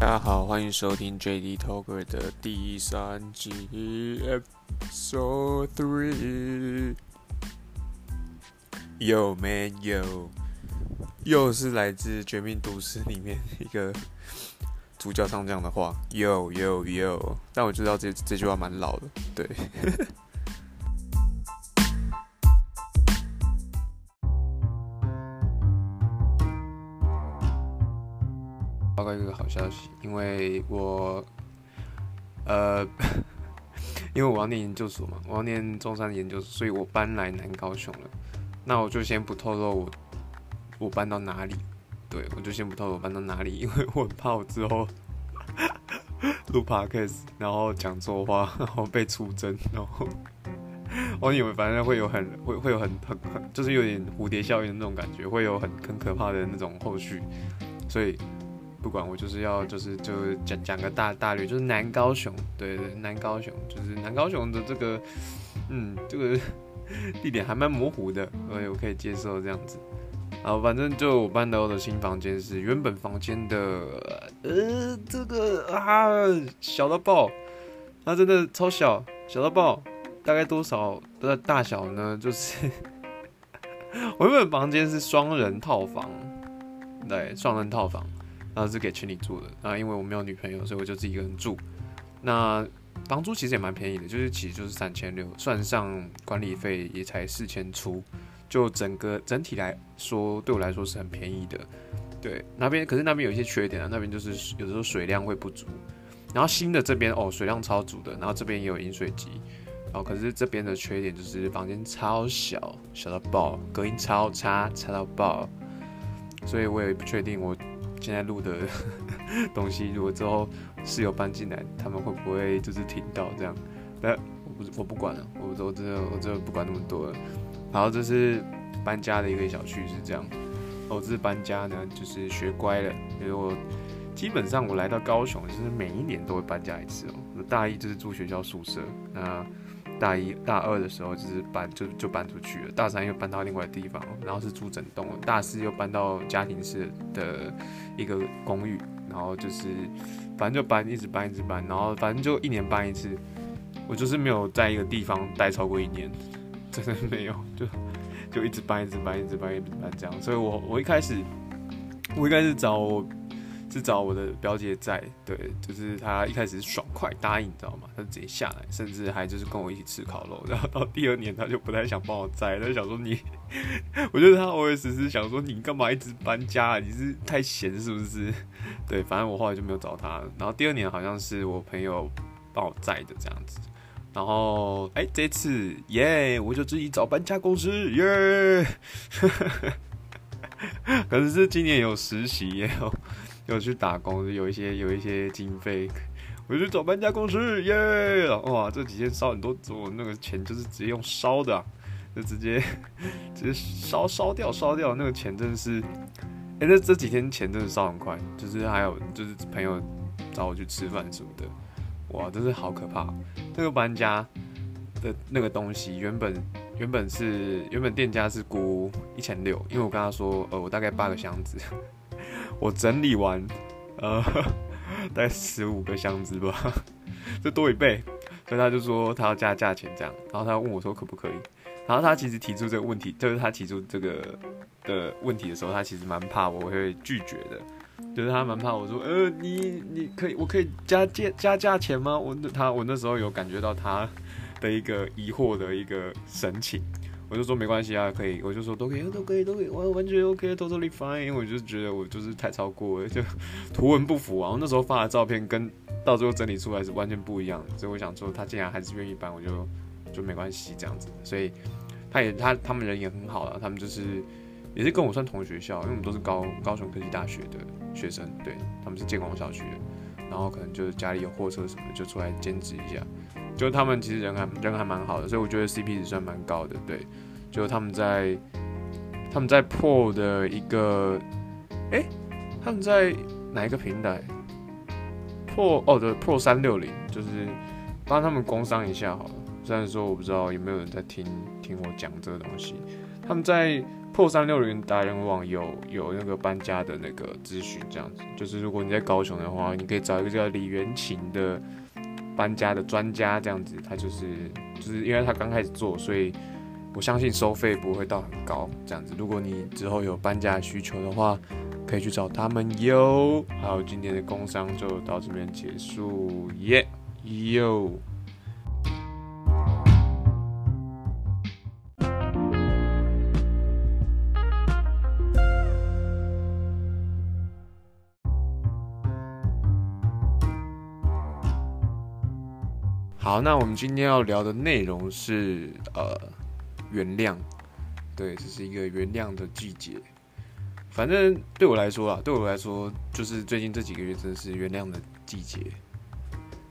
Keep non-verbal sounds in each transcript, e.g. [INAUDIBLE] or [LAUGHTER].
大家好，欢迎收听 JD Talker 的第三集 Episode Three。Yo man yo，又是来自《绝命毒师》里面一个主角上这样的话，Yo yo yo。但我知道这这句话蛮老的，对。消息，因为我，呃，[LAUGHS] 因为我要念研究所嘛，我要念中山研究所，所以我搬来南高雄了。那我就先不透露我我搬到哪里，对，我就先不透露我搬到哪里，因为我很怕我之后 [LAUGHS] 录 podcast，然后讲错话，然后被出征，然后我以为反正会有很会会有很很很，就是有点蝴蝶效应的那种感觉，会有很很可怕的那种后续，所以。不管我就是要就是就讲讲个大大略，就是南高雄，对对，南高雄就是南高雄的这个，嗯，这个 [LAUGHS] 地点还蛮模糊的，所以我可以接受这样子。好，反正就我搬到的新房间是原本房间的，呃，这个啊小到爆，它真的超小，小到爆，大概多少的大小呢？就是 [LAUGHS] 我原本房间是双人套房，对，双人套房。然后是给群里住的，啊，因为我没有女朋友，所以我就自己一个人住。那房租其实也蛮便宜的，就是其实就是三千六，算上管理费也才四千出，就整个整体来说，对我来说是很便宜的。对，那边可是那边有一些缺点啊，那边就是有的时候水量会不足。然后新的这边哦，水量超足的，然后这边也有饮水机，然后可是这边的缺点就是房间超小，小到爆，隔音超差，差到爆，所以我也不确定我。现在录的 [LAUGHS] 东西，如果之后室友搬进来，他们会不会就是听到这样？但我不我不管了，我我真的我真的不管那么多了。然后这是搬家的一个小趣是这样，我这次搬家呢，就是学乖了，因为我基本上我来到高雄，就是每一年都会搬家一次哦。大一就是住学校宿舍，那。大一、大二的时候就是搬，就就搬出去了。大三又搬到另外的地方，然后是住整栋。大四又搬到家庭式的一个公寓，然后就是反正就搬，一直搬，一直搬，然后反正就一年搬一次。我就是没有在一个地方待超过一年，真的没有，就就一直搬，一直搬，一直搬，一直搬这样。所以我我一开始我一开始找。是找我的表姐在，对，就是她一开始是爽快答应，你知道吗？她直接下来，甚至还就是跟我一起吃烤肉。然后到第二年，她就不太想帮我载，她就想说你，[LAUGHS] 我觉得她 OS 是想说你干嘛一直搬家啊？你是太闲是不是？[LAUGHS] 对，反正我后来就没有找她。然后第二年好像是我朋友帮我载的这样子。然后哎，这次耶，我就自己找搬家公司耶。[LAUGHS] 可是是今年有实习耶。有去打工，有一些有一些经费，我去找搬家公司耶哇，这几天烧很多，我那个钱就是直接用烧的，就直接 [LAUGHS] 直接烧烧掉烧掉，那个钱真的是，哎，欸，那这几天钱真的烧很快，就是还有就是朋友找我去吃饭什么的，哇，真是好可怕！那个搬家的那个东西原本原本是原本店家是估一千六，因为我跟他说，呃，我大概八个箱子。我整理完，呃，[LAUGHS] 大概十五个箱子吧，[LAUGHS] 这多一倍，所以他就说他要加价钱这样，然后他问我说可不可以，然后他其实提出这个问题，就是他提出这个的问题的时候，他其实蛮怕我会拒绝的，就是他蛮怕我说，呃，你你可以，我可以加价加价钱吗？我他我那时候有感觉到他的一个疑惑的一个神情。我就说没关系啊，可以，我就说都可以，都可以，都可以，我完全 OK，totally fine。因为我就觉得我就是太超过了，[LAUGHS] 就图文不符啊。我那时候发的照片跟到最后整理出来是完全不一样的，所以我想说他竟然还是愿意搬，我就就没关系这样子。所以他也他他们人也很好了，他们就是也是跟我算同学校，因为我们都是高高雄科技大学的学生，对，他们是建工校区的，然后可能就是家里有货车什么的，就出来兼职一下。就他们其实人还人还蛮好的，所以我觉得 CP 值算蛮高的。对，就他们在他们在破的一个，哎、他们在哪一个平台破哦，对破三六零，就是帮他们工商一下好了。虽然说我不知道有没有人在听听我讲这个东西。他们在破三六零达人网有有那个搬家的那个资讯，这样子，就是如果你在高雄的话，你可以找一个叫李元琴的搬家的专家，这样子，他就是就是因为他刚开始做，所以我相信收费不会到很高，这样子。如果你之后有搬家需求的话，可以去找他们哟。好，今天的工商就到这边结束，耶哟。好，那我们今天要聊的内容是呃原谅，对，这是一个原谅的季节。反正对我来说啊，对我来说，就是最近这几个月真的是原谅的季节，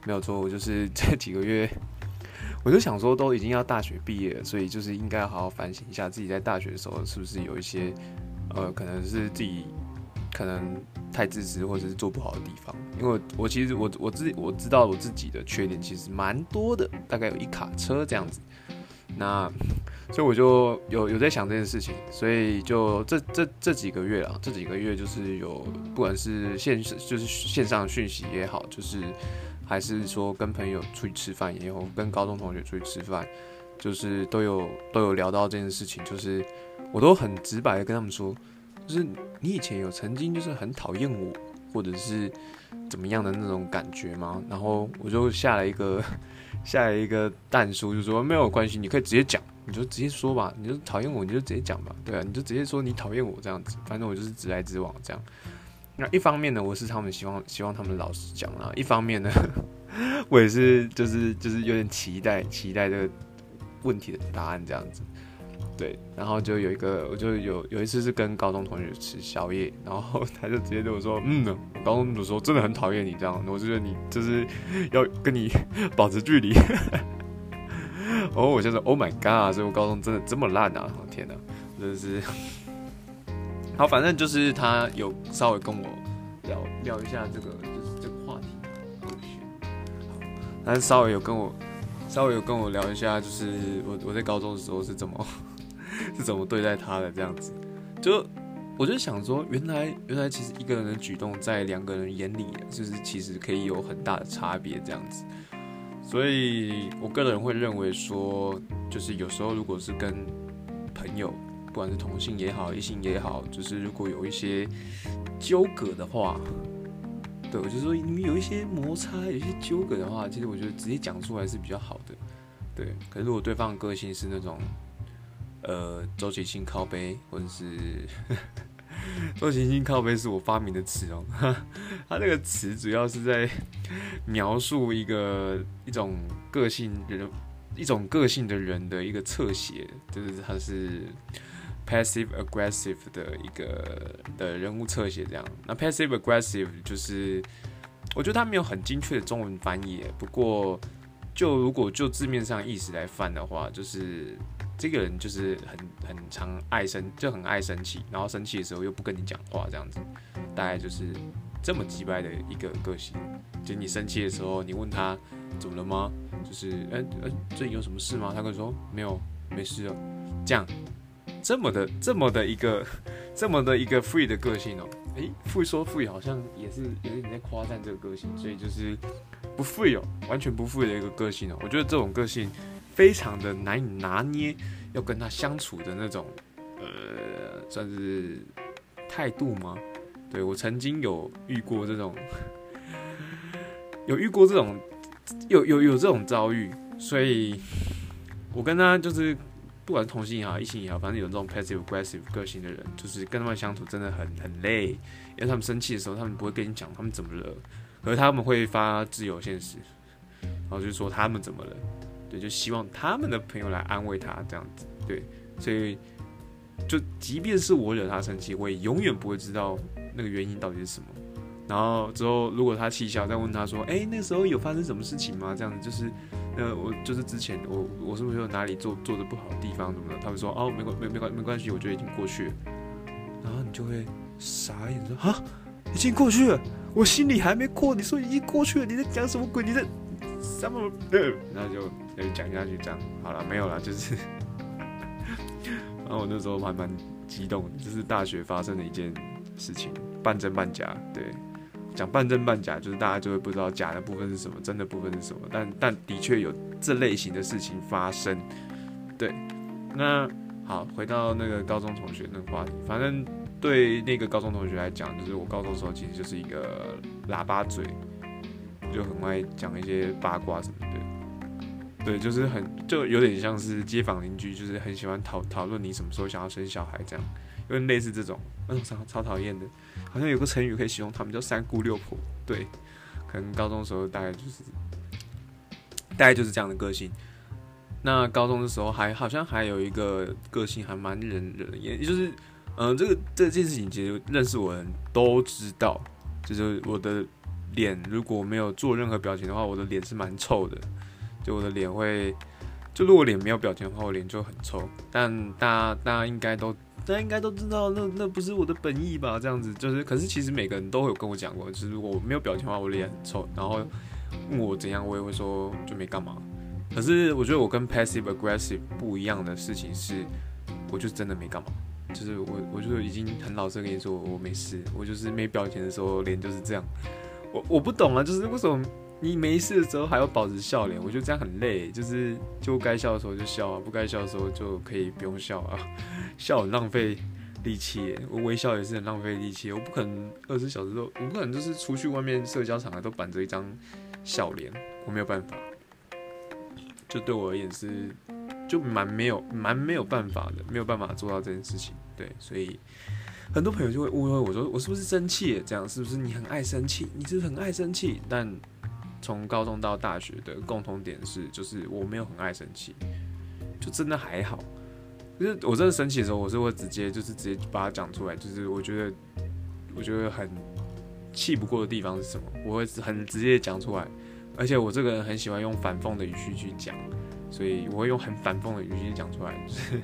没有错。我就是这几个月，[LAUGHS] 我就想说，都已经要大学毕业了，所以就是应该好好反省一下自己在大学的时候是不是有一些呃，可能是自己可能。太自私或者是做不好的地方，因为我，其实我我自我知道我自己的缺点其实蛮多的，大概有一卡车这样子。那所以我就有有在想这件事情，所以就这这这几个月啊，这几个月就是有不管是线就是线上讯息也好，就是还是说跟朋友出去吃饭也好，跟高中同学出去吃饭，就是都有都有聊到这件事情，就是我都很直白的跟他们说。就是你以前有曾经就是很讨厌我，或者是怎么样的那种感觉吗？然后我就下了一个下了一个弹书，就说没有关系，你可以直接讲，你就直接说吧，你就讨厌我，你就直接讲吧，对啊，你就直接说你讨厌我这样子，反正我就是直来直往这样。那一方面呢，我是他们希望希望他们老实讲啦；一方面呢，[LAUGHS] 我也是就是就是有点期待期待这个问题的答案这样子。对，然后就有一个，我就有有一次是跟高中同学吃宵夜，然后他就直接对我说：“嗯，我高中的时候真的很讨厌你这样，我就觉得你就是要跟你 [LAUGHS] 保持距离。[LAUGHS] ”哦，我就说：“Oh my god！” 所以我高中真的这么烂啊！我天哪，真的是。[LAUGHS] 好，反正就是他有稍微跟我聊聊一下这个，就是这个话题。好，但是稍微有跟我稍微有跟我聊一下，就是我我在高中的时候是怎么。[LAUGHS] 是怎么对待他的这样子，就我就想说，原来原来其实一个人的举动在两个人眼里，就是其实可以有很大的差别这样子。所以我个人会认为说，就是有时候如果是跟朋友，不管是同性也好，异性也好，就是如果有一些纠葛的话，对，我就说你们有一些摩擦，有一些纠葛的话，其实我觉得直接讲出来是比较好的。对，可是如果对方个性是那种。呃，周期性靠背，或者是 [LAUGHS] 周期性靠背是我发明的词哦。[LAUGHS] 它这个词主要是在描述一个一种个性人，一种个性的人的一个侧写，就是它是 passive aggressive 的一个的人物侧写这样。那 passive aggressive 就是，我觉得它没有很精确的中文翻译，不过就如果就字面上意思来翻的话，就是。这个人就是很很常爱生，就很爱生气，然后生气的时候又不跟你讲话，这样子，大概就是这么机掰的一个个性。就你生气的时候，你问他怎么了吗？就是，哎哎，最近有什么事吗？他跟你说没有，没事哦。这样，这么的这么的一个 [LAUGHS] 这么的一个 free 的个性哦。哎，free 说 free 好像也是有点在夸赞这个个性，所以就是不 free 哦，完全不 free 的一个个性哦。我觉得这种个性。非常的难以拿捏，要跟他相处的那种，呃，算是态度吗？对，我曾经有遇过这种，[LAUGHS] 有遇过这种，有有有这种遭遇，所以我跟他就是，不管是同性也好，异性也好，反正有这种 passive aggressive 个性的人，就是跟他们相处真的很很累，因为他们生气的时候，他们不会跟你讲他们怎么了，可是他们会发自由现实，然后就说他们怎么了。对，就希望他们的朋友来安慰他，这样子。对，所以就即便是我惹他生气，我也永远不会知道那个原因到底是什么。然后之后，如果他气消，再问他说：“哎，那时候有发生什么事情吗？”这样子，就是，呃，我就是之前我我是不是有哪里做做的不好的地方什么的？他会说：“哦，没关没没关没关系，我觉得已经过去了。”然后你就会傻眼说：“啊，已经过去了，我心里还没过，你说已经过去了，你在讲什么鬼？你在什么？”然后就。可以讲下去，这样好了，没有了，就是 [LAUGHS] 然后我那时候还蛮激动的，这是大学发生的一件事情，半真半假。对，讲半真半假，就是大家就会不知道假的部分是什么，真的部分是什么。但但的确有这类型的事情发生。对，那好，回到那个高中同学那个话题，反正对那个高中同学来讲，就是我高中时候其实就是一个喇叭嘴，就很爱讲一些八卦什么的。对，就是很就有点像是街坊邻居，就是很喜欢讨讨论你什么时候想要生小孩这样，有点类似这种，嗯，超超讨厌的。好像有个成语可以形容他们叫三姑六婆。对，可能高中的时候大概就是大概就是这样的个性。那高中的时候还好像还有一个个性还蛮人人，也就是嗯、这个这件事情其实认识我的人都知道，就是我的脸如果没有做任何表情的话，我的脸是蛮臭的。就我的脸会，就如果脸没有表情的话，我脸就很臭。但大家大家应该都，大家应该都知道，那那不是我的本意吧？这样子就是，可是其实每个人都有跟我讲过，就是如果我没有表情的话，我脸很臭。然后问我怎样，我也会说就没干嘛。可是我觉得我跟 passive aggressive 不一样的事情是，我就真的没干嘛。就是我我就已经很老实跟你说，我没事。我就是没表情的时候，脸就是这样。我我不懂啊，就是为什么？你没事的时候还要保持笑脸，我觉得这样很累。就是就该笑的时候就笑啊，不该笑的时候就可以不用笑啊。[LAUGHS] 笑很浪费力气，我微笑也是很浪费力气。我不可能二十四小时都，我不可能就是出去外面社交场合都板着一张笑脸，我没有办法。就对我而言是，就蛮没有蛮没有办法的，没有办法做到这件事情。对，所以很多朋友就会误会我说我是不是生气？这样是不是你很爱生气？你是不是很爱生气？但从高中到大学的共同点是，就是我没有很爱生气，就真的还好。就是我真的生气的时候，我是会直接就是直接把它讲出来。就是我觉得我觉得很气不过的地方是什么，我会很直接讲出来。而且我这个人很喜欢用反讽的语气去讲，所以我会用很反讽的语气讲出来。就是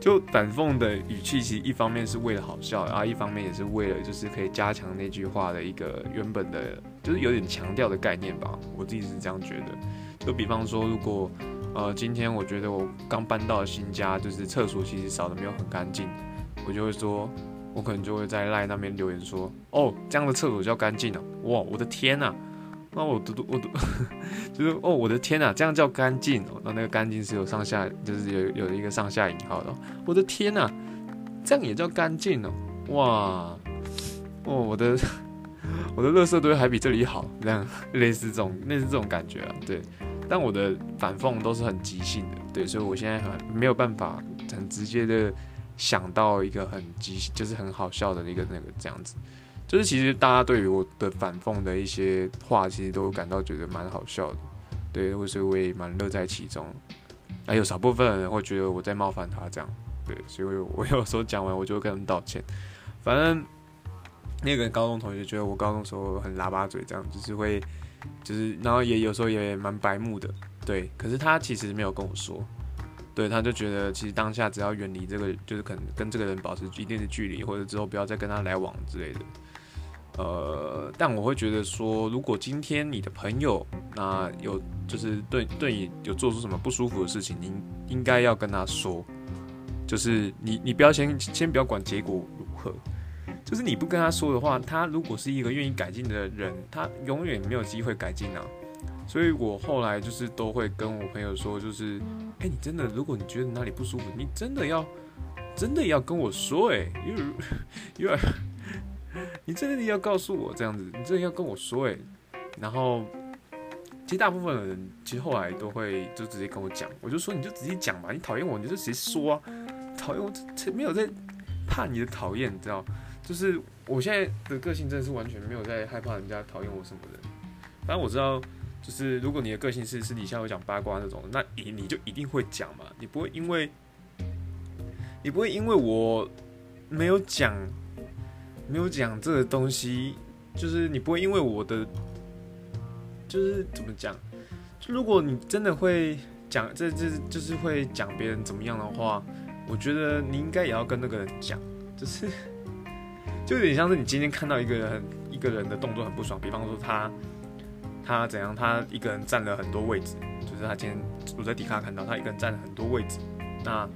就反讽的语气，其实一方面是为了好笑，然后一方面也是为了就是可以加强那句话的一个原本的，就是有点强调的概念吧。我自己是这样觉得。就比方说，如果呃今天我觉得我刚搬到新家，就是厕所其实扫的没有很干净，我就会说，我可能就会在赖那边留言说，哦，这样的厕所叫干净啊！哇，我的天呐！那我都我都 [LAUGHS] 就是哦，我的天哪，这样叫干净哦？那那个干净是有上下，就是有有一个上下引号的。我的天哪，这样也叫干净哦？哇哦，我的我的垃圾堆还比这里好，这样类似这种类似这种感觉啊。对，但我的反讽都是很即兴的，对，所以我现在很没有办法很直接的想到一个很即就是很好笑的一个那个这样子。就是其实大家对于我的反讽的一些话，其实都感到觉得蛮好笑的，对，所以我也蛮乐在其中。还有少部分人会觉得我在冒犯他这样，对，所以我有时候讲完我就会跟他们道歉。反正那个高中同学觉得我高中时候很喇叭嘴，这样就是会，就是然后也有时候也蛮白目的，对。可是他其实没有跟我说，对，他就觉得其实当下只要远离这个，就是可能跟这个人保持一定的距离，或者之后不要再跟他来往之类的。呃，但我会觉得说，如果今天你的朋友那有就是对对你有做出什么不舒服的事情，你应该要跟他说，就是你你不要先先不要管结果如何，就是你不跟他说的话，他如果是一个愿意改进的人，他永远没有机会改进啊。所以我后来就是都会跟我朋友说，就是哎、你真的如果你觉得哪里不舒服，你真的要真的要跟我说、欸，哎因为因为。你真的要告诉我这样子，你真的要跟我说哎，然后其实大部分的人其实后来都会就直接跟我讲，我就说你就直接讲吧，你讨厌我你就直接说啊，讨厌我这没有在怕你的讨厌，你知道？就是我现在的个性真的是完全没有在害怕人家讨厌我什么的。反正我知道，就是如果你的个性是私底下会讲八卦那种，那你你就一定会讲嘛，你不会因为你不会因为我没有讲。没有讲这个东西，就是你不会因为我的，就是怎么讲？就如果你真的会讲，这这就是会讲别人怎么样的话，我觉得你应该也要跟那个人讲，就是 [LAUGHS] 就有点像是你今天看到一个人一个人的动作很不爽，比方说他他怎样，他一个人占了很多位置，就是他今天我在迪卡看到他一个人占了很多位置，那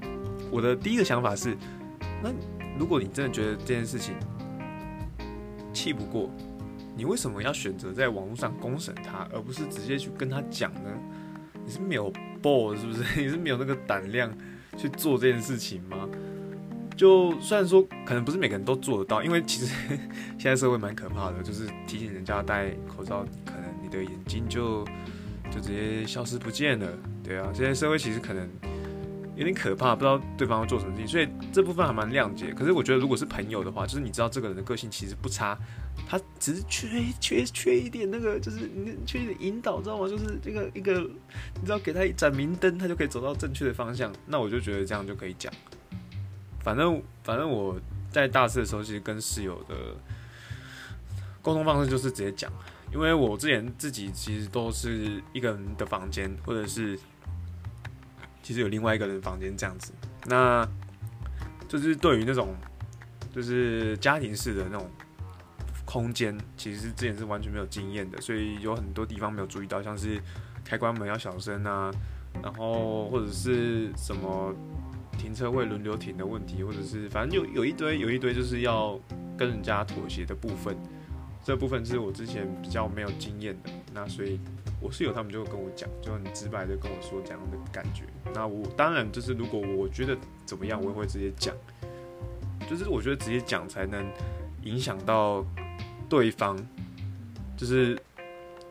我的第一个想法是，那如果你真的觉得这件事情气不过，你为什么要选择在网络上公审他，而不是直接去跟他讲呢？你是没有魄是不是？[LAUGHS] 你是没有那个胆量去做这件事情吗？就虽然说可能不是每个人都做得到，因为其实 [LAUGHS] 现在社会蛮可怕的，就是提醒人家戴口罩，可能你的眼睛就就直接消失不见了。对啊，现在社会其实可能有点可怕，不知道对方会做什么事情，所以这部分还蛮谅解。可是我觉得如果是朋友的话，就是你知道这个人的个性其实不差，他只是缺缺缺一点那个，就是你缺一点引导，知道吗？就是这个一个，你知道给他一盏明灯，他就可以走到正确的方向。那我就觉得这样就可以讲。反正反正我在大四的时候，其实跟室友的沟通方式就是直接讲，因为我之前自己其实都是一个人的房间，或者是其实有另外一个人房间这样子。那就是对于那种就是家庭式的那种空间，其实之前是完全没有经验的，所以有很多地方没有注意到，像是开关门要小声啊，然后或者是什么。停车位轮流停的问题，或者是反正有有一堆有一堆就是要跟人家妥协的部分，这部分是我之前比较没有经验的，那所以我室友他们就会跟我讲，就很直白的跟我说这样的感觉。那我当然就是如果我觉得怎么样，我也会直接讲，就是我觉得直接讲才能影响到对方，就是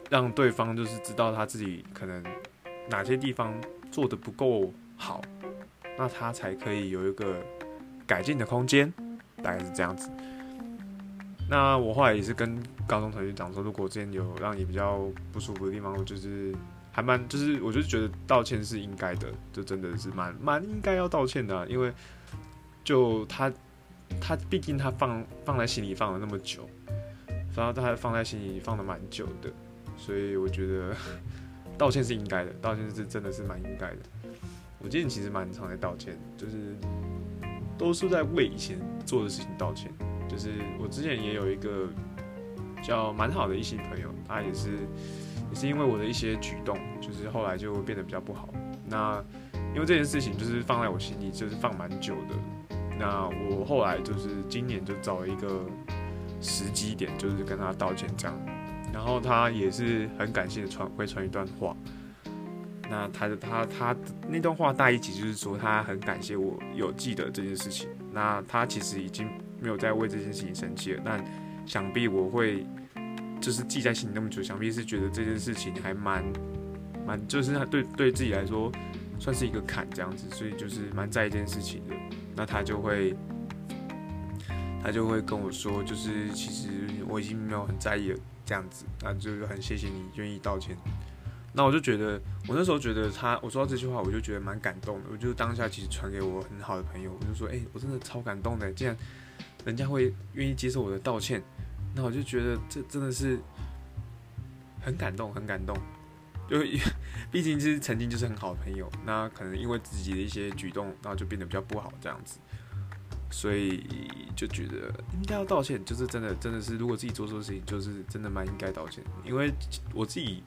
让对方就是知道他自己可能哪些地方做得不够好。那他才可以有一个改进的空间，大概是这样子。那我后来也是跟高中同学讲说，如果之前有让你比较不舒服的地方，我就是还蛮，就是我就觉得道歉是应该的，就真的是蛮蛮应该要道歉的，因为就他他毕竟他放放在心里放了那么久，然后他放在心里放了蛮久的，所以我觉得 [LAUGHS] 道歉是应该的，道歉是真的是蛮应该的。我今天其实蛮常在道歉，就是都是在为以前做的事情道歉。就是我之前也有一个叫蛮好的异性朋友，他也是也是因为我的一些举动，就是后来就变得比较不好。那因为这件事情就是放在我心里，就是放蛮久的。那我后来就是今年就找了一个时机点，就是跟他道歉这样。然后他也是很感谢的传会传一段话。那他的他他那段话大意其实就是说，他很感谢我有记得这件事情。那他其实已经没有再为这件事情生气了。但想必我会就是记在心里那么久，想必是觉得这件事情还蛮蛮，就是他对对自己来说算是一个坎这样子，所以就是蛮在意这件事情的。那他就会他就会跟我说，就是其实我已经没有很在意了这样子。那就是很谢谢你愿意道歉。那我就觉得，我那时候觉得他，我说到这句话，我就觉得蛮感动的。我就当下其实传给我很好的朋友，我就说，哎、我真的超感动的，竟然人家会愿意接受我的道歉。那我就觉得这真的是很感动，很感动。就毕竟是曾经就是很好的朋友，那可能因为自己的一些举动，然后就变得比较不好这样子，所以就觉得应该要道歉。就是真的，真的是如果自己做错事情，就是真的蛮应该道歉。因为我自己。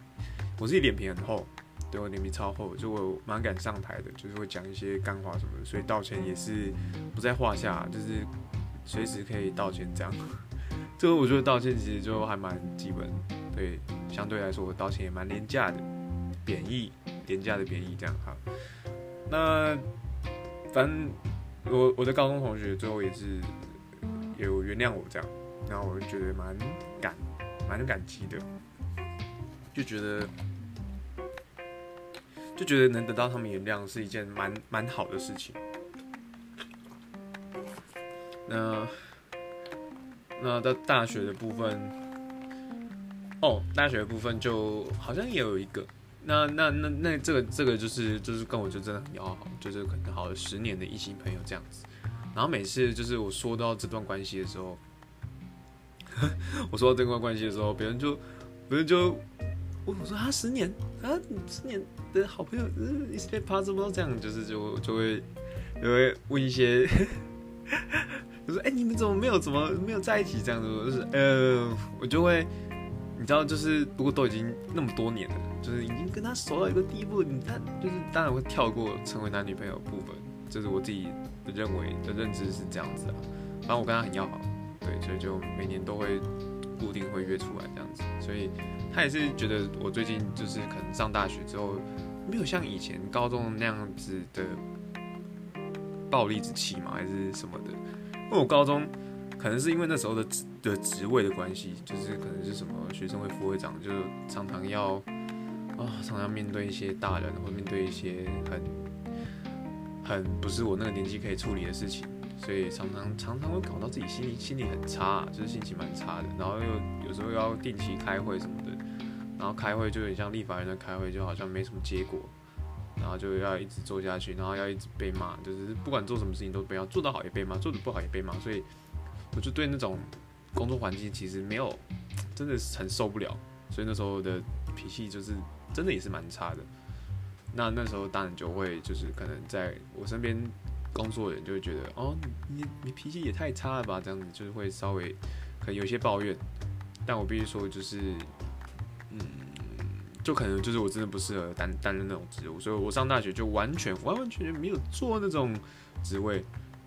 我自己脸皮很厚，对，我脸皮超厚，就我蛮敢上台的，就是会讲一些干话什么的，所以道歉也是不在话下，就是随时可以道歉这样。[LAUGHS] 这个我觉得道歉其实就还蛮基本，对，相对来说我道歉也蛮廉价的，贬义，廉价的贬义这样哈。那反正我我的高中同学最后也是有原谅我这样，然后我就觉得蛮感蛮感激的。就觉得，就觉得能得到他们原谅是一件蛮蛮好的事情。那那到大学的部分，哦，大学的部分就好像也有一个。那那那那这个这个就是就是跟我就真的很要好，就是可能好了十年的异性朋友这样子。然后每次就是我说到这段关系的时候，[LAUGHS] 我说到这段关系的时候，别人就别人就。我说他十年啊，十年的好朋友，一直被怕这么多，这样就是就就会就会问一些，就说哎、你们怎么没有怎么没有在一起这样子？就是呃，我就会你知道，就是不过都已经那么多年了，就是已经跟他熟到一个地步，你看就是当然会跳过成为男女朋友部分，这是我自己的认为的认知是这样子啊。反正我跟他很要好，对，所以就每年都会固定会约出来这样子。所以他也是觉得我最近就是可能上大学之后，没有像以前高中那样子的暴力之气嘛，还是什么的。因为我高中可能是因为那时候的职的职位的关系，就是可能是什么学生会副会长，就常常要啊、哦，常常面对一些大人，或面对一些很很不是我那个年纪可以处理的事情，所以常常常常会搞到自己心里心里很差，就是心情蛮差的。然后又有时候要定期开会什么的，然后开会就有点像立法院的开会，就好像没什么结果。然后就要一直做下去，然后要一直被骂，就是不管做什么事情都不要做得好也被骂，做得不好也被骂，所以我就对那种工作环境其实没有，真的是很受不了，所以那时候的脾气就是真的也是蛮差的。那那时候当然就会就是可能在我身边工作的人就会觉得，哦，你你脾气也太差了吧，这样子就是会稍微可能有些抱怨，但我必须说就是，嗯。就可能就是我真的不适合担担任那种职务，所以我上大学就完全完完全全没有做那种职位。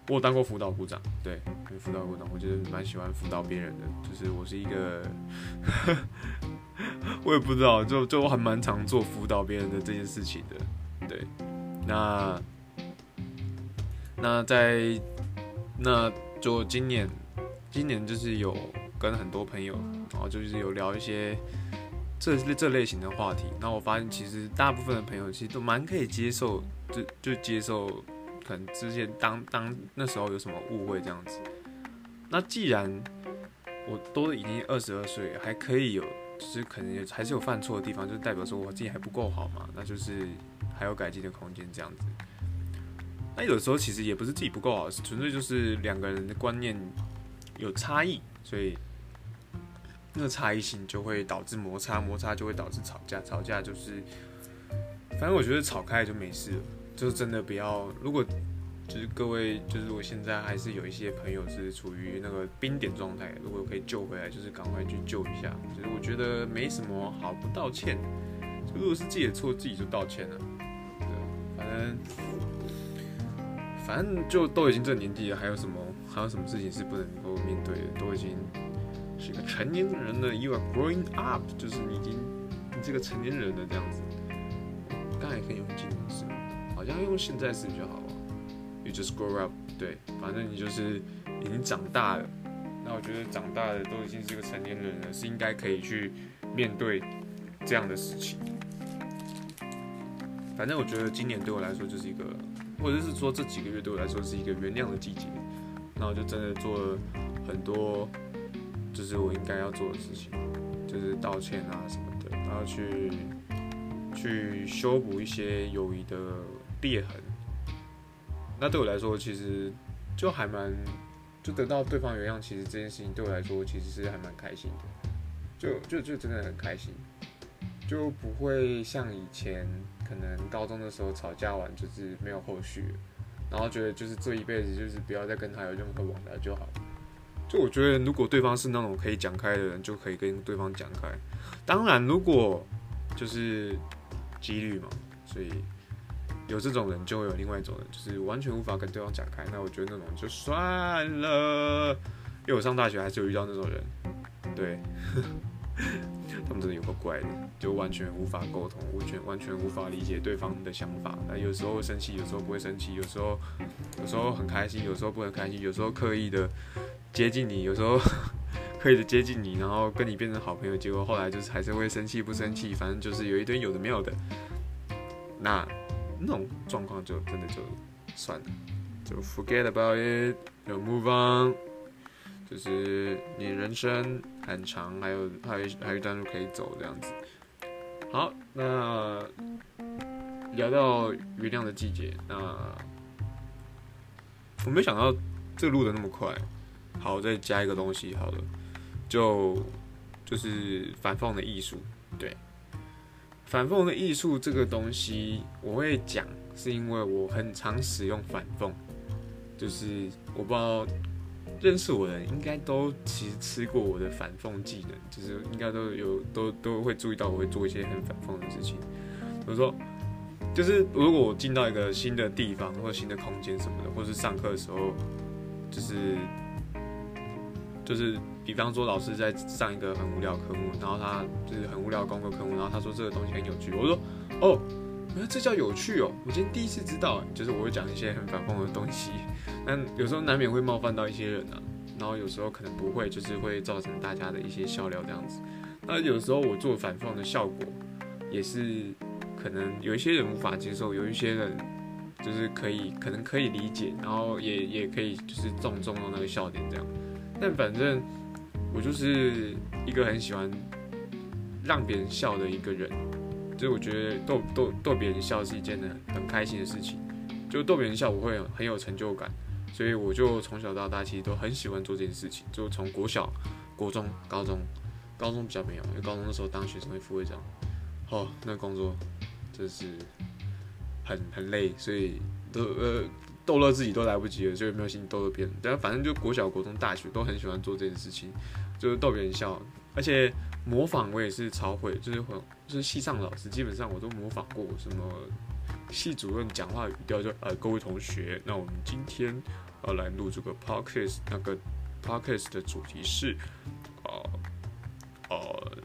我当过辅导部长，对，辅导部长，我觉得蛮喜欢辅导别人的，就是我是一个，[LAUGHS] 我也不知道，就就我还蛮常做辅导别人的这件事情的，对。那那在那就今年，今年就是有跟很多朋友，然后就是有聊一些。这这类型的话题，那我发现其实大部分的朋友其实都蛮可以接受，就就接受可能之前当当那时候有什么误会这样子。那既然我都已经二十二岁，还可以有，就是可能还是有犯错的地方，就代表说我自己还不够好嘛，那就是还有改进的空间这样子。那有时候其实也不是自己不够好，纯粹就是两个人的观念有差异，所以。那个差异性就会导致摩擦，摩擦就会导致吵架，吵架就是，反正我觉得吵开就没事了，就是真的不要。如果就是各位，就是我现在还是有一些朋友是处于那个冰点状态，如果可以救回来，就是赶快去救一下。就是我觉得没什么好不道歉，就如果是自己的错，自己就道歉了。对，反正反正就都已经这年纪了，还有什么还有什么事情是不能够面对的，都已经。是一个成年人了，You are growing up，就是你已经你这个成年人了这样子。刚才可以用进行式，好像用现在式比较好啊。You just grow up，对，反正你就是已经长大了。那我觉得长大了都已经是一个成年人了，是应该可以去面对这样的事情。反正我觉得今年对我来说就是一个，或者是说这几个月对我来说是一个原谅的季节。那我就真的做了很多。就是我应该要做的事情，就是道歉啊什么的，然后去去修补一些友谊的裂痕。那对我来说，其实就还蛮，就得到对方原谅，其实这件事情对我来说，其实是还蛮开心的，就就就真的很开心，就不会像以前可能高中的时候吵架完就是没有后续，然后觉得就是这一辈子就是不要再跟他有任何往来就好了。就我觉得，如果对方是那种可以讲开的人，就可以跟对方讲开。当然，如果就是几率嘛，所以有这种人，就会有另外一种人，就是完全无法跟对方讲开。那我觉得那种就算了，因为我上大学还是有遇到那种人，对。他们真的有个怪的，就完全无法沟通，完全完全无法理解对方的想法。那有时候会生气，有时候不会生气，有时候有时候很开心，有时候不很开心，有时候刻意的接近你，有时候刻意的接近你，然后跟你变成好朋友，结果后来就是还是会生气不生气，反正就是有一堆有的没有的。那那种状况就真的就算了，就 forget about it，就 move on。就是你人生很长，还有还有还有一段路可以走，这样子。好，那聊到原谅的季节，那我没想到这录的那么快。好，再加一个东西，好了，就就是反讽的艺术。对，反讽的艺术这个东西，我会讲，是因为我很常使用反讽，就是我不知道。认识我的人应该都其实吃过我的反讽技能，就是应该都有都都会注意到我会做一些很反讽的事情。比如说，就是如果我进到一个新的地方或者新的空间什么的，或是上课的时候，就是就是比方说老师在上一个很无聊科目，然后他就是很无聊功课科目，然后他说这个东西很有趣，我说哦，原来这叫有趣哦，我今天第一次知道，就是我会讲一些很反讽的东西，[LAUGHS] 但有时候难免会冒犯到一些人啊，然后有时候可能不会，就是会造成大家的一些笑料这样子，那有时候我做反讽的效果也是。可能有一些人无法接受，有一些人就是可以，可能可以理解，然后也也可以就是中中到那个笑点这样。但反正我就是一个很喜欢让别人笑的一个人，就是我觉得逗逗逗别人笑是一件很很开心的事情，就逗别人笑我会很有成就感，所以我就从小到大其实都很喜欢做这件事情，就从国小、国中、高中，高中比较没有，因为高中的时候当学生会副会长，哦，那工作。就是很很累，所以都呃逗乐自己都来不及了，就没有心情逗乐别人。但反正就国小、国中、大学都很喜欢做这件事情，就是逗别人笑，而且模仿我也是超会，就是很就是系上老师基本上我都模仿过，什么系主任讲话语调就呃各位同学，那我们今天呃来录这个 podcast，那个 podcast 的主题是呃呃。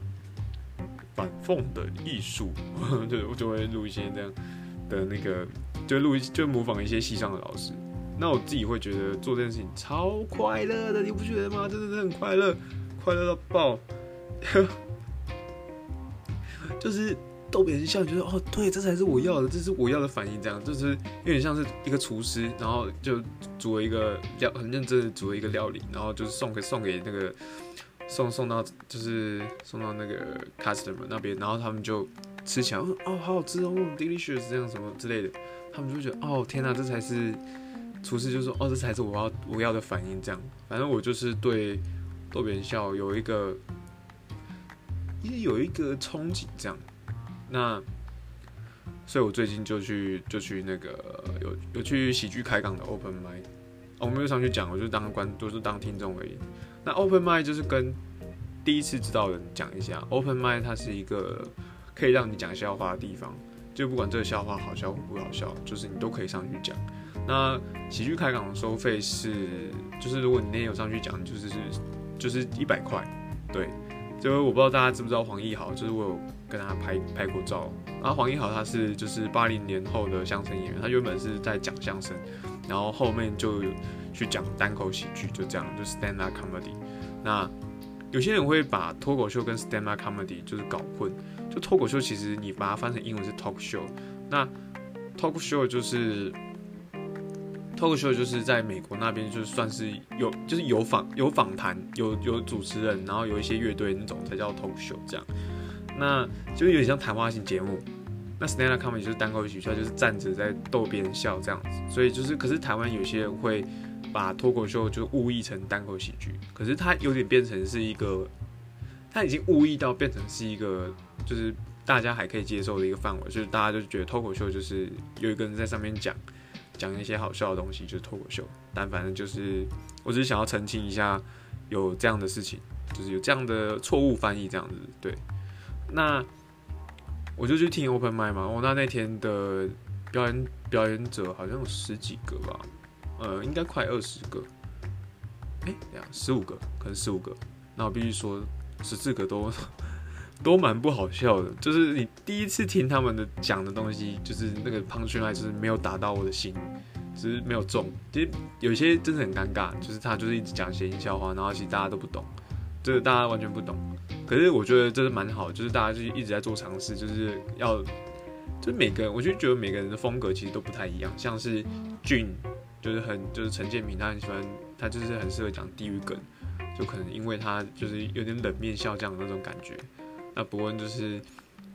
反讽的艺术，[LAUGHS] 就我就会录一些这样的那个，就录一就模仿一些系上的老师。那我自己会觉得做这件事情超快乐的，你不觉得吗？真的是很快乐，快乐到爆。[LAUGHS] 就是逗别人笑，觉得哦，对，这才是我要的，这是我要的反应。这样就是有点像是一个厨师，然后就煮了一个料，很认真的煮了一个料理，然后就是送给送给那个。送送到就是送到那个 customer 那边，然后他们就吃起来，哦，好好吃哦，delicious 这样什么之类的，他们就觉得，哦，天哪，这才是厨师就说，哦，这才是我要我要的反应，这样。反正我就是对逗别人笑有一个，有一个憧憬，这样。那，所以我最近就去就去那个有有去喜剧开港的 open mic，哦，我没有上去讲，我就当观，都、就是当听众而已。那 open mic 就是跟第一次知道的人讲一下，open mic 它是一个可以让你讲笑话的地方，就不管这个笑话好笑不好笑，就是你都可以上去讲。那喜剧开港的收费是，就是如果你那天有上去讲，就是是就是一百块，对。就我不知道大家知不知道黄义豪，就是我有跟他拍拍过照。然后黄义豪他是就是八零年后的相声演员，他原本是在讲相声，然后后面就。去讲单口喜剧，就这样，就 stand up comedy。那有些人会把脱口秀跟 stand up comedy 就是搞混。就脱口秀其实你把它翻成英文是 talk show。那 talk show 就是 talk show 就是在美国那边就算是有就是有访有访谈有有主持人，然后有一些乐队那种才叫 talk show 这样。那就有点像谈话型节目。那 stand up comedy 就是单口喜剧，就是站着在逗别人笑这样子。所以就是可是台湾有些人会。把脱口秀就误译成单口喜剧，可是它有点变成是一个，它已经误译到变成是一个，就是大家还可以接受的一个范围，就是大家就觉得脱口秀就是有一个人在上面讲讲一些好笑的东西，就是脱口秀。但反正就是，我只是想要澄清一下，有这样的事情，就是有这样的错误翻译这样子。对，那我就去听 open mic 嘛，我那那天的表演表演者好像有十几个吧。呃，应该快二十个，哎、欸，这样十五个，可能十五个。那我必须说，十四个都都蛮不好笑的。就是你第一次听他们的讲的东西，就是那个 punchline 就是没有打到我的心，只是没有中。其实有些真的很尴尬，就是他就是一直讲谐音笑话，然后其实大家都不懂，就是大家完全不懂。可是我觉得这是蛮好，就是大家就一直在做尝试，就是要，就是每个人，我就觉得每个人的风格其实都不太一样，像是俊。就是很就是陈建平，他很喜欢，他就是很适合讲地狱梗，就可能因为他就是有点冷面笑匠的那种感觉。那伯恩就是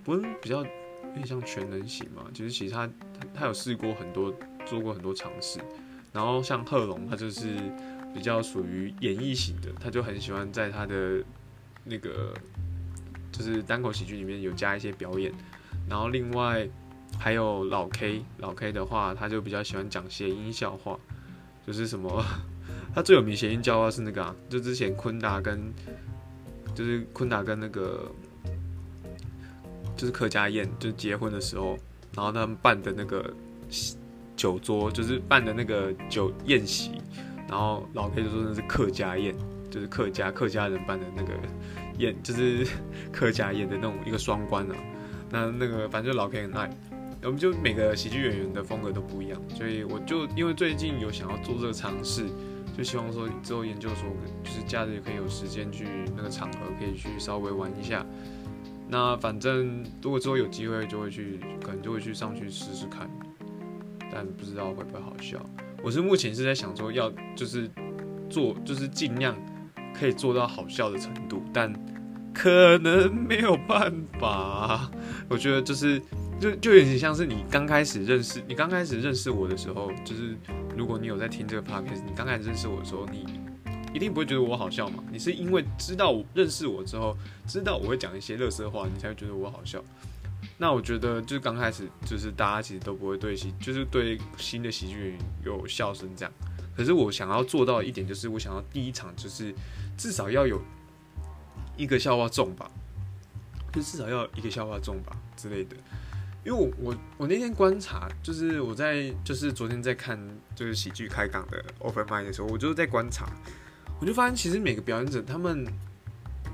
伯恩比较有点像全能型嘛，就是其实他他，他有试过很多，做过很多尝试。然后像贺龙，他就是比较属于演绎型的，他就很喜欢在他的那个就是单口喜剧里面有加一些表演。然后另外。还有老 K，老 K 的话，他就比较喜欢讲谐音笑话，就是什么，[LAUGHS] 他最有名谐音笑话是那个啊，就之前坤达跟，就是坤达跟那个，就是客家宴就结婚的时候，然后他们办的那个酒桌，就是办的那个酒宴席，然后老 K 就说那是客家宴，就是客家客家人办的那个宴，就是客家宴的那种一个双关啊。那那个反正就老 K 很爱，我们就每个喜剧演员的风格都不一样，所以我就因为最近有想要做这个尝试，就希望说之后研究所就是假日可以有时间去那个场合可以去稍微玩一下。那反正如果之后有机会就会去，可能就会去上去试试看，但不知道会不会好笑。我是目前是在想说要就是做就是尽量可以做到好笑的程度，但。可能没有办法，[LAUGHS] 我觉得就是就就有点像是你刚开始认识你刚开始认识我的时候，就是如果你有在听这个 podcast，你刚开始认识我的时候，你一定不会觉得我好笑嘛？你是因为知道我认识我之后，知道我会讲一些乐色话，你才会觉得我好笑。那我觉得就是刚开始就是大家其实都不会对喜，就是对新的喜剧演员有笑声这样。可是我想要做到一点，就是我想要第一场就是至少要有。一个笑话中吧，就至少要一个笑话中吧之类的。因为我我我那天观察，就是我在就是昨天在看就是喜剧开港的 open m i d 的时候，我就是在观察，我就发现其实每个表演者他们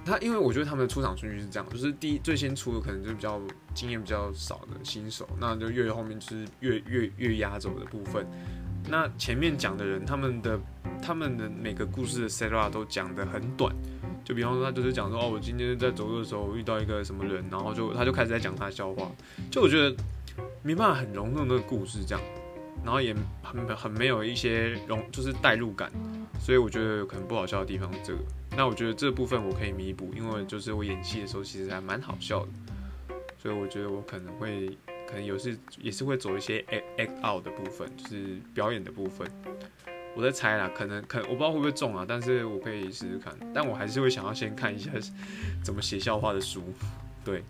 他因为我觉得他们的出场顺序是这样，就是第一最先出的可能就比较经验比较少的新手，那就越后面就是越越越压轴的部分。那前面讲的人他们的他们的每个故事的 set up 都讲得很短。就比方说，他就是讲说，哦，我今天在走路的时候遇到一个什么人，然后就他就开始在讲他的笑话，就我觉得没办法很融入那个故事这样，然后也很很没有一些融，就是代入感，所以我觉得可能不好笑的地方这个。那我觉得这部分我可以弥补，因为就是我演戏的时候其实还蛮好笑的，所以我觉得我可能会可能有时也是会走一些 act out 的部分，就是表演的部分。我在猜啦，可能可我不知道会不会中啊，但是我可以试试看。但我还是会想要先看一下怎么写笑话的书，对，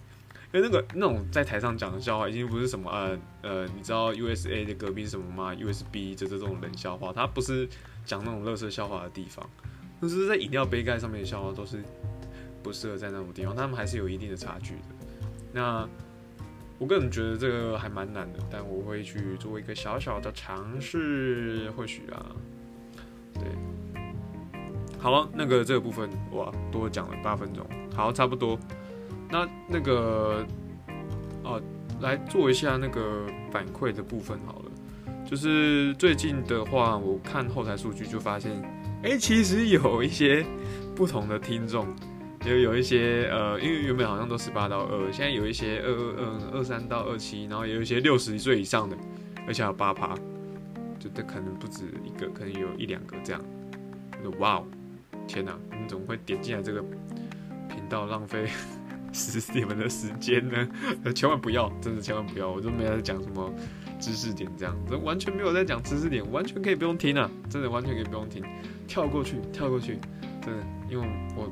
因为那个那种在台上讲的笑话已经不是什么呃呃，你知道 USA 的隔壁是什么吗？USB 就这种冷笑话，它不是讲那种垃圾笑话的地方，就是在饮料杯盖上面的笑话都是不适合在那种地方，他们还是有一定的差距的。那我个人觉得这个还蛮难的，但我会去做一个小小的尝试，或许啊。对，好了，那个这个部分哇，多讲了八分钟，好，差不多。那那个哦，来做一下那个反馈的部分好了。就是最近的话，我看后台数据就发现，哎、其实有一些不同的听众，就有一些呃，因为原本好像都十八到二，现在有一些二二二二三到二七，然后也有一些六十岁以上的，而且还有八趴。就这可能不止一个，可能有一两个这样。哇哦，天哪！你怎么会点进来这个频道，浪费你们的时间呢？[LAUGHS] 千万不要，真的千万不要！我都没有在讲什么知识点，这样，这完全没有在讲知识点，完全可以不用听啊！真的完全可以不用听，跳过去，跳过去，真的，因为我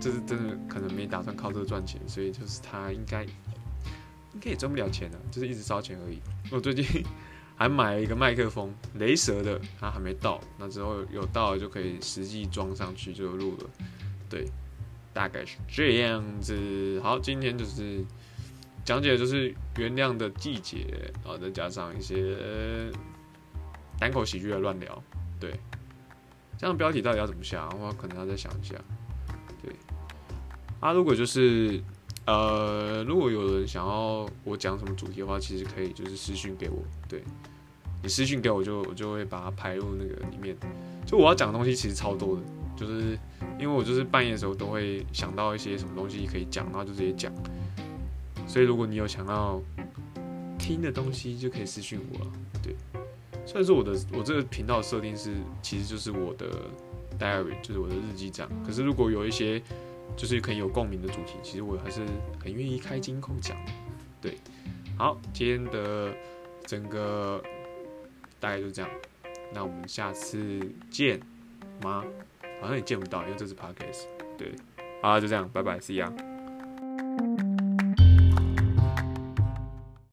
这是真的可能没打算靠这个赚钱，所以就是他应该应该也赚不了钱的，就是一直烧钱而已。我最近。还买了一个麦克风，雷蛇的，它还没到，那之后有到了就可以实际装上去就录了。对，大概是这样子。好，今天就是讲解的就是原谅的季节，然后再加上一些单口喜剧的乱聊。对，这样标题到底要怎么下？我可能要再想一下。对，啊，如果就是。呃，如果有人想要我讲什么主题的话，其实可以就是私讯给我，对，你私讯给我就我就会把它排入那个里面。就我要讲的东西其实超多的，就是因为我就是半夜的时候都会想到一些什么东西可以讲，然后就直接讲。所以如果你有想要听的东西，就可以私讯我，对。虽然说我的我这个频道设定是其实就是我的 diary，就是我的日记这样，可是如果有一些。就是可以有共鸣的主题，其实我还是很愿意开金口讲。对，好，今天的整个大概就这样，那我们下次见吗？好像也见不到，因为这是 podcast。对，好，就这样，拜拜，See ya。